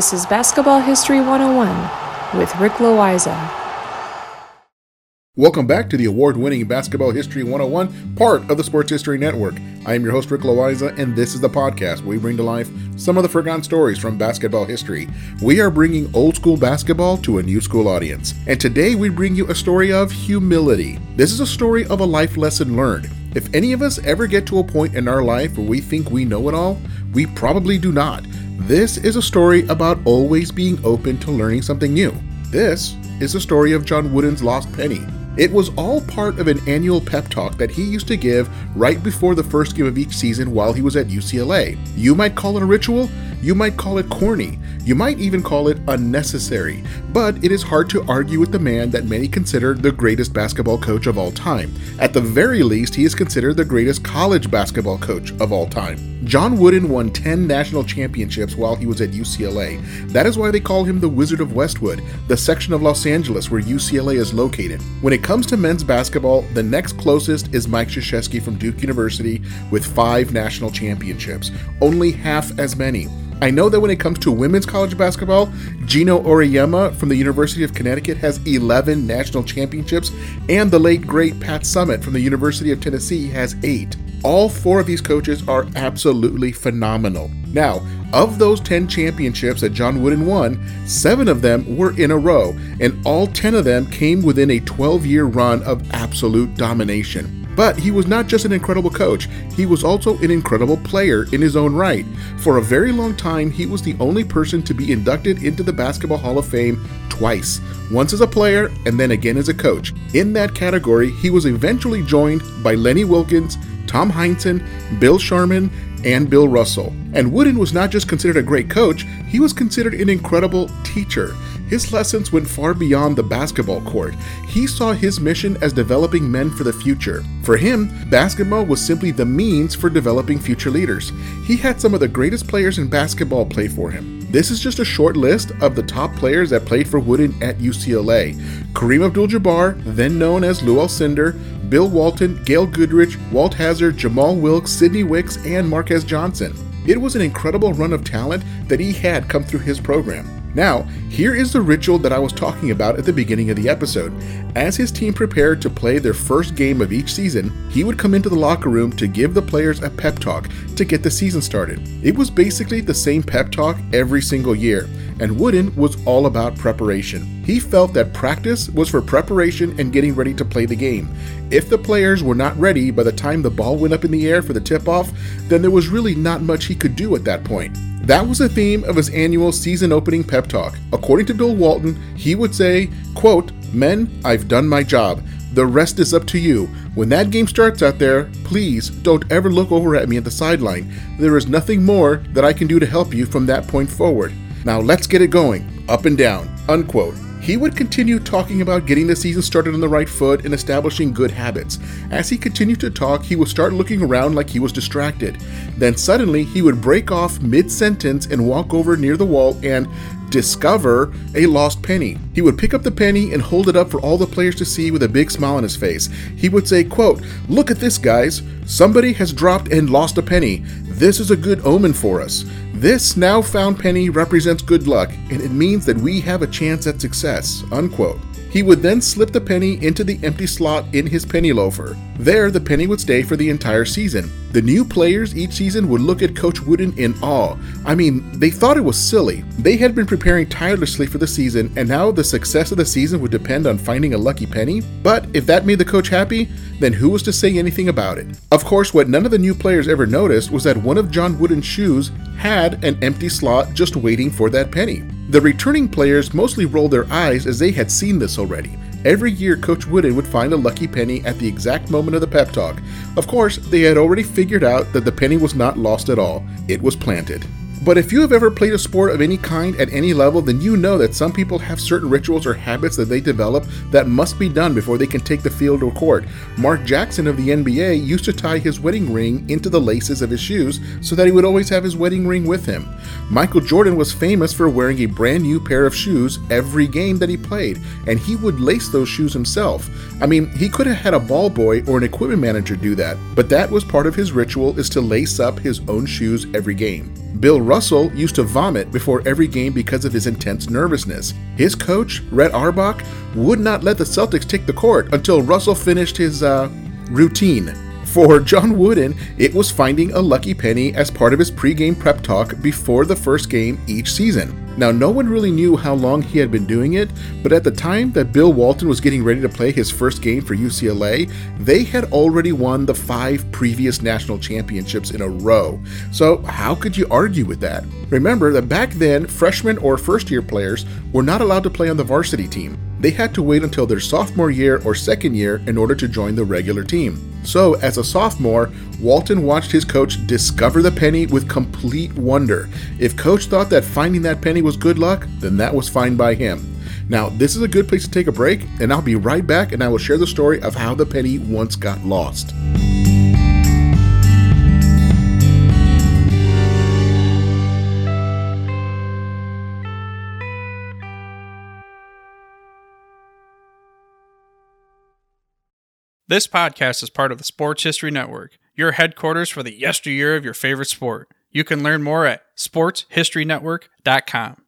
This is Basketball History 101 with Rick Loiza. Welcome back to the award winning Basketball History 101, part of the Sports History Network. I am your host, Rick Loiza, and this is the podcast where we bring to life some of the forgotten stories from basketball history. We are bringing old school basketball to a new school audience. And today we bring you a story of humility. This is a story of a life lesson learned. If any of us ever get to a point in our life where we think we know it all, we probably do not. This is a story about always being open to learning something new. This is the story of John Wooden's lost penny. It was all part of an annual pep talk that he used to give right before the first game of each season while he was at UCLA. You might call it a ritual, you might call it corny, you might even call it unnecessary, but it is hard to argue with the man that many consider the greatest basketball coach of all time. At the very least, he is considered the greatest college basketball coach of all time. John Wooden won 10 national championships while he was at UCLA. That is why they call him the Wizard of Westwood, the section of Los Angeles where UCLA is located. When it comes to men's basketball, the next closest is Mike Krzyzewski from Duke University with five national championships, only half as many. I know that when it comes to women's college basketball, Geno Auriemma from the University of Connecticut has 11 national championships, and the late great Pat Summitt from the University of Tennessee has 8. All four of these coaches are absolutely phenomenal. Now, of those 10 championships that John Wooden won, 7 of them were in a row, and all 10 of them came within a 12 year run of absolute domination. But he was not just an incredible coach, he was also an incredible player in his own right. For a very long time, he was the only person to be inducted into the Basketball Hall of Fame twice once as a player and then again as a coach. In that category, he was eventually joined by Lenny Wilkens, Tom Heinsohn, Bill Sharman, and Bill Russell. And Wooden was not just considered a great coach, he was considered an incredible teacher. His lessons went far beyond the basketball court. He saw his mission as developing men for the future. For him, basketball was simply the means for developing future leaders. He had some of the greatest players in basketball play for him. This is just a short list of the top players that played for Wooden at UCLA. Kareem Abdul-Jabbar, then known as Lew Alcindor, Bill Walton, Gail Goodrich, Walt Hazzard, Jamal Wilkes, Sidney Wicks, and Marques Johnson. It was an incredible run of talent that he had come through his program. Now, here is the ritual that I was talking about at the beginning of the episode. As his team prepared to play their first game of each season, he would come into the locker room to give the players a pep talk to get the season started. It was basically the same pep talk every single year, and Wooden was all about preparation. He felt that practice was for preparation and getting ready to play the game. If the players were not ready by the time the ball went up in the air for the tip off, then there was really not much he could do at that point. That was the theme of his annual season opening pep talk. According to Bill Walton, he would say, quote, Men, I've done my job. The rest is up to you. When that game starts out there, please don't ever look over at me at the sideline. There is nothing more that I can do to help you from that point forward. Now let's get it going. Up and down. Unquote. He would continue talking about getting the season started on the right foot and establishing good habits. As he continued to talk, he would start looking around like he was distracted. Then suddenly, he would break off mid sentence and walk over near the wall and discover a lost penny. He would pick up the penny and hold it up for all the players to see with a big smile on his face. He would say, quote, "Look at this, guys. Somebody has dropped and lost a penny. This is a good omen for us. This now found penny represents good luck, and it means that we have a chance at success." Unquote. He would then slip the penny into the empty slot in his penny loafer. There, the penny would stay for the entire season. The new players each season would look at Coach Wooden in awe. I mean, they thought it was silly. They had been preparing tirelessly for the season, and now the success of the season would depend on finding a lucky penny. But if that made the coach happy, then who was to say anything about it? Of course, what none of the new players ever noticed was that one of John Wooden's shoes had an empty slot just waiting for that penny. The returning players mostly rolled their eyes as they had seen this already. Every year, Coach Wooden would find a lucky penny at the exact moment of the pep talk. Of course, they had already figured out that the penny was not lost at all, it was planted. But if you have ever played a sport of any kind at any level, then you know that some people have certain rituals or habits that they develop that must be done before they can take the field or court. Mark Jackson of the NBA used to tie his wedding ring into the laces of his shoes so that he would always have his wedding ring with him. Michael Jordan was famous for wearing a brand new pair of shoes every game that he played, and he would lace those shoes himself. I mean, he could have had a ball boy or an equipment manager do that, but that was part of his ritual is to lace up his own shoes every game. Bill Russell used to vomit before every game because of his intense nervousness. His coach, Red Auerbach, would not let the Celtics take the court until Russell finished his uh, routine. For John Wooden, it was finding a lucky penny as part of his pregame prep talk before the first game each season. Now, no one really knew how long he had been doing it, but at the time that Bill Walton was getting ready to play his first game for UCLA, they had already won the five previous national championships in a row. So, how could you argue with that? Remember that back then, freshmen or first year players were not allowed to play on the varsity team. They had to wait until their sophomore year or second year in order to join the regular team. So, as a sophomore, Walton watched his coach discover the penny with complete wonder. If coach thought that finding that penny was good luck, then that was fine by him. Now, this is a good place to take a break, and I'll be right back and I will share the story of how the penny once got lost. This podcast is part of the Sports History Network, your headquarters for the yesteryear of your favorite sport. You can learn more at sportshistorynetwork.com.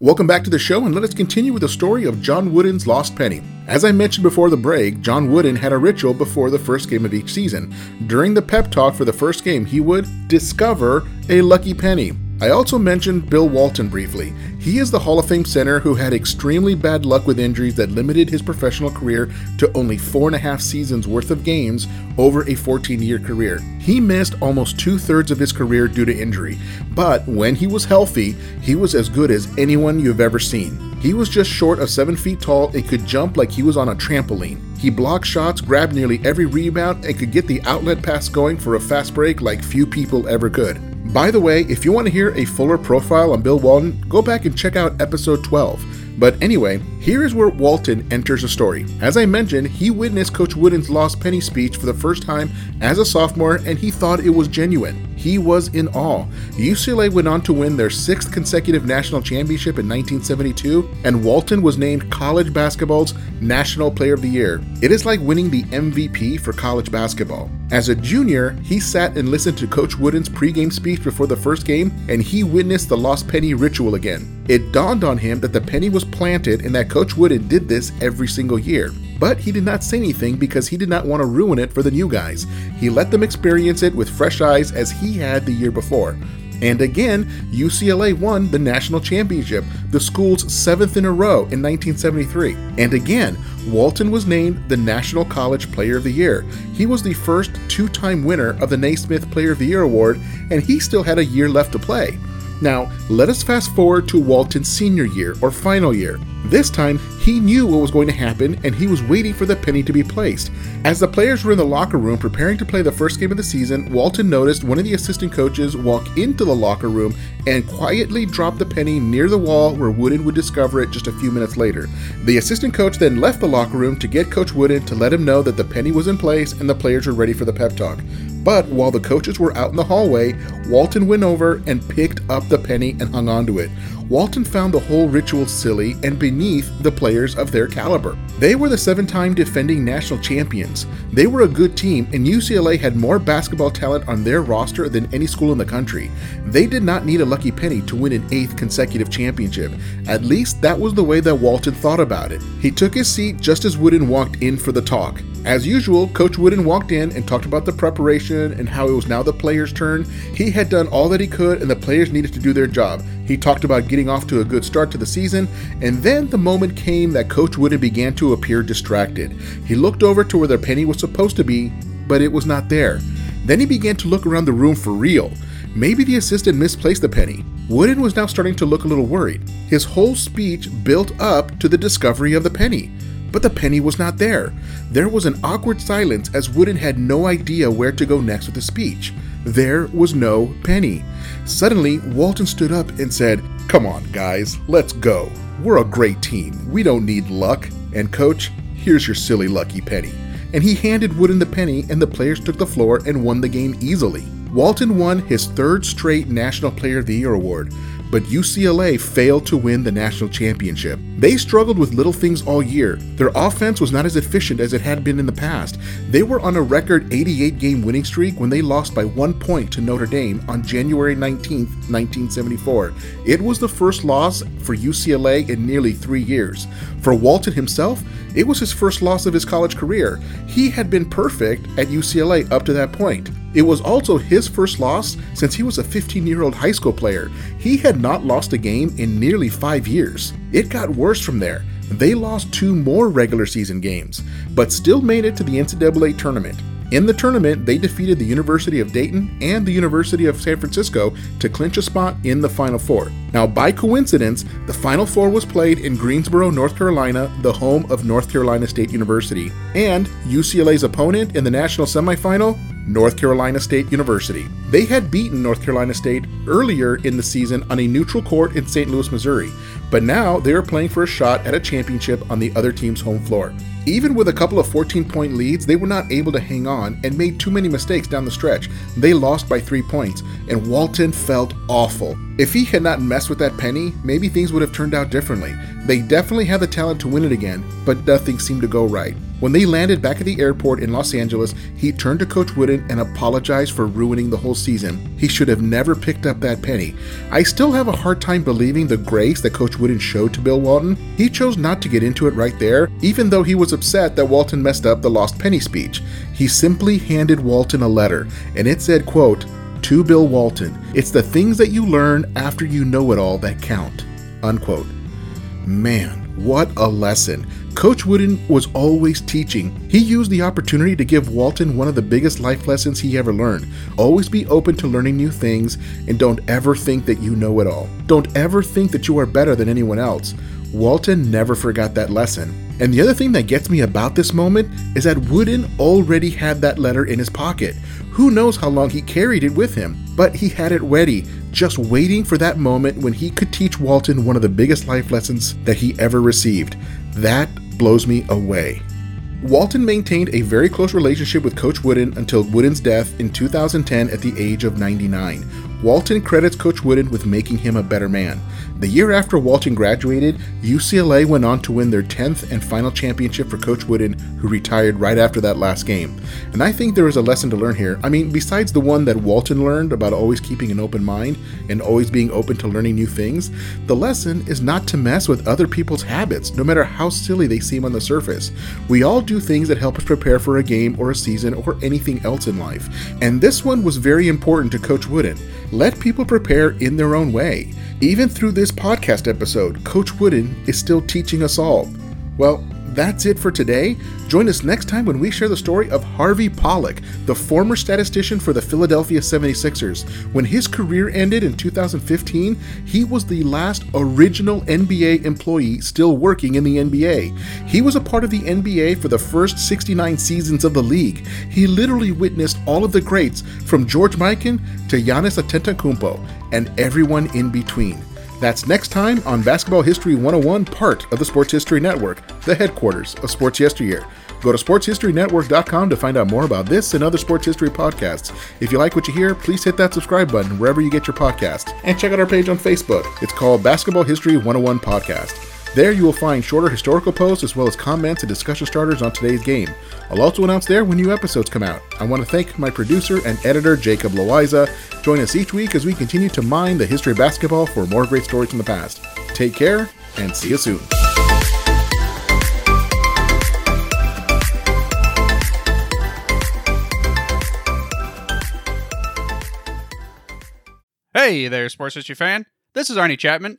Welcome back to the show, and let us continue with the story of John Wooden's lost penny. As I mentioned before the break, John Wooden had a ritual before the first game of each season. During the pep talk for the first game, he would discover a lucky penny. I also mentioned Bill Walton briefly. He is the Hall of Fame center who had extremely bad luck with injuries that limited his professional career to only four and a half seasons worth of games over a 14 year career. He missed almost two thirds of his career due to injury, but when he was healthy, he was as good as anyone you've ever seen. He was just short of 7 feet tall and could jump like he was on a trampoline. He blocked shots, grabbed nearly every rebound, and could get the outlet pass going for a fast break like few people ever could. By the way, if you want to hear a fuller profile on Bill Walton, go back and check out episode 12. But anyway, here is where Walton enters the story. As I mentioned, he witnessed Coach Wooden's lost penny speech for the first time as a sophomore and he thought it was genuine. He was in awe. UCLA went on to win their sixth consecutive national championship in 1972, and Walton was named college basketball's National Player of the Year. It is like winning the MVP for college basketball. As a junior, he sat and listened to Coach Wooden's pregame speech before the first game, and he witnessed the lost penny ritual again. It dawned on him that the penny was planted and that Coach Wooden did this every single year. But he did not say anything because he did not want to ruin it for the new guys. He let them experience it with fresh eyes as he had the year before. And again, UCLA won the national championship, the school's seventh in a row in 1973. And again, Walton was named the National College Player of the Year. He was the first two time winner of the Naismith Player of the Year award, and he still had a year left to play. Now, let us fast forward to Walton's senior year or final year. This time, he knew what was going to happen and he was waiting for the penny to be placed. As the players were in the locker room preparing to play the first game of the season, Walton noticed one of the assistant coaches walk into the locker room and quietly drop the penny near the wall where Wooden would discover it just a few minutes later. The assistant coach then left the locker room to get Coach Wooden to let him know that the penny was in place and the players were ready for the pep talk. But while the coaches were out in the hallway, Walton went over and picked up the penny and hung onto it. Walton found the whole ritual silly and beneath the players of their caliber. They were the seven time defending national champions. They were a good team, and UCLA had more basketball talent on their roster than any school in the country. They did not need a lucky penny to win an eighth consecutive championship. At least that was the way that Walton thought about it. He took his seat just as Wooden walked in for the talk. As usual, Coach Wooden walked in and talked about the preparation and how it was now the players' turn. He had done all that he could, and the players needed to do their job. He talked about getting off to a good start to the season, and then the moment came that Coach Wooden began to appear distracted. He looked over to where the penny was supposed to be, but it was not there. Then he began to look around the room for real. Maybe the assistant misplaced the penny. Wooden was now starting to look a little worried. His whole speech built up to the discovery of the penny. But the penny was not there. There was an awkward silence as Wooden had no idea where to go next with the speech. There was no penny. Suddenly, Walton stood up and said, Come on, guys, let's go. We're a great team. We don't need luck. And, coach, here's your silly lucky penny. And he handed Wooden the penny, and the players took the floor and won the game easily. Walton won his third straight National Player of the Year award, but UCLA failed to win the national championship. They struggled with little things all year. Their offense was not as efficient as it had been in the past. They were on a record 88 game winning streak when they lost by one point to Notre Dame on January 19, 1974. It was the first loss for UCLA in nearly three years. For Walton himself, it was his first loss of his college career. He had been perfect at UCLA up to that point. It was also his first loss since he was a 15 year old high school player. He had not lost a game in nearly five years. It got worse from there. They lost two more regular season games, but still made it to the NCAA tournament. In the tournament, they defeated the University of Dayton and the University of San Francisco to clinch a spot in the Final Four. Now, by coincidence, the Final Four was played in Greensboro, North Carolina, the home of North Carolina State University, and UCLA's opponent in the national semifinal North Carolina State University. They had beaten North Carolina State earlier in the season on a neutral court in St. Louis, Missouri, but now they are playing for a shot at a championship on the other team's home floor. Even with a couple of 14 point leads, they were not able to hang on and made too many mistakes down the stretch. They lost by three points, and Walton felt awful. If he had not messed with that penny, maybe things would have turned out differently. They definitely had the talent to win it again, but nothing seemed to go right. When they landed back at the airport in Los Angeles, he turned to Coach Wooden and apologized for ruining the whole season. He should have never picked up that penny. I still have a hard time believing the grace that Coach Wooden showed to Bill Walton. He chose not to get into it right there, even though he was upset that Walton messed up the lost penny speech. He simply handed Walton a letter, and it said, quote, to Bill Walton, it's the things that you learn after you know it all that count. Unquote. Man, what a lesson. Coach Wooden was always teaching. He used the opportunity to give Walton one of the biggest life lessons he ever learned. Always be open to learning new things and don't ever think that you know it all. Don't ever think that you are better than anyone else. Walton never forgot that lesson. And the other thing that gets me about this moment is that Wooden already had that letter in his pocket. Who knows how long he carried it with him, but he had it ready, just waiting for that moment when he could teach Walton one of the biggest life lessons that he ever received. That blows me away. Walton maintained a very close relationship with Coach Wooden until Wooden's death in 2010 at the age of 99. Walton credits Coach Wooden with making him a better man. The year after Walton graduated, UCLA went on to win their 10th and final championship for Coach Wooden, who retired right after that last game. And I think there is a lesson to learn here. I mean, besides the one that Walton learned about always keeping an open mind and always being open to learning new things, the lesson is not to mess with other people's habits, no matter how silly they seem on the surface. We all do things that help us prepare for a game or a season or anything else in life. And this one was very important to Coach Wooden. Let people prepare in their own way. Even through this podcast episode, Coach Wooden is still teaching us all. Well, that's it for today. Join us next time when we share the story of Harvey Pollock, the former statistician for the Philadelphia 76ers. When his career ended in 2015, he was the last original NBA employee still working in the NBA. He was a part of the NBA for the first 69 seasons of the league. He literally witnessed all of the greats from George Mikan to Giannis Antetokounmpo and everyone in between. That's next time on Basketball History 101, part of the Sports History Network, the headquarters of Sports Yesteryear. Go to sportshistorynetwork.com to find out more about this and other sports history podcasts. If you like what you hear, please hit that subscribe button wherever you get your podcast. And check out our page on Facebook. It's called Basketball History 101 Podcast. There you will find shorter historical posts as well as comments and discussion starters on today's game. I'll also announce there when new episodes come out. I want to thank my producer and editor, Jacob Loiza. Join us each week as we continue to mine the history of basketball for more great stories from the past. Take care and see you soon. Hey there, sports history fan. This is Arnie Chapman,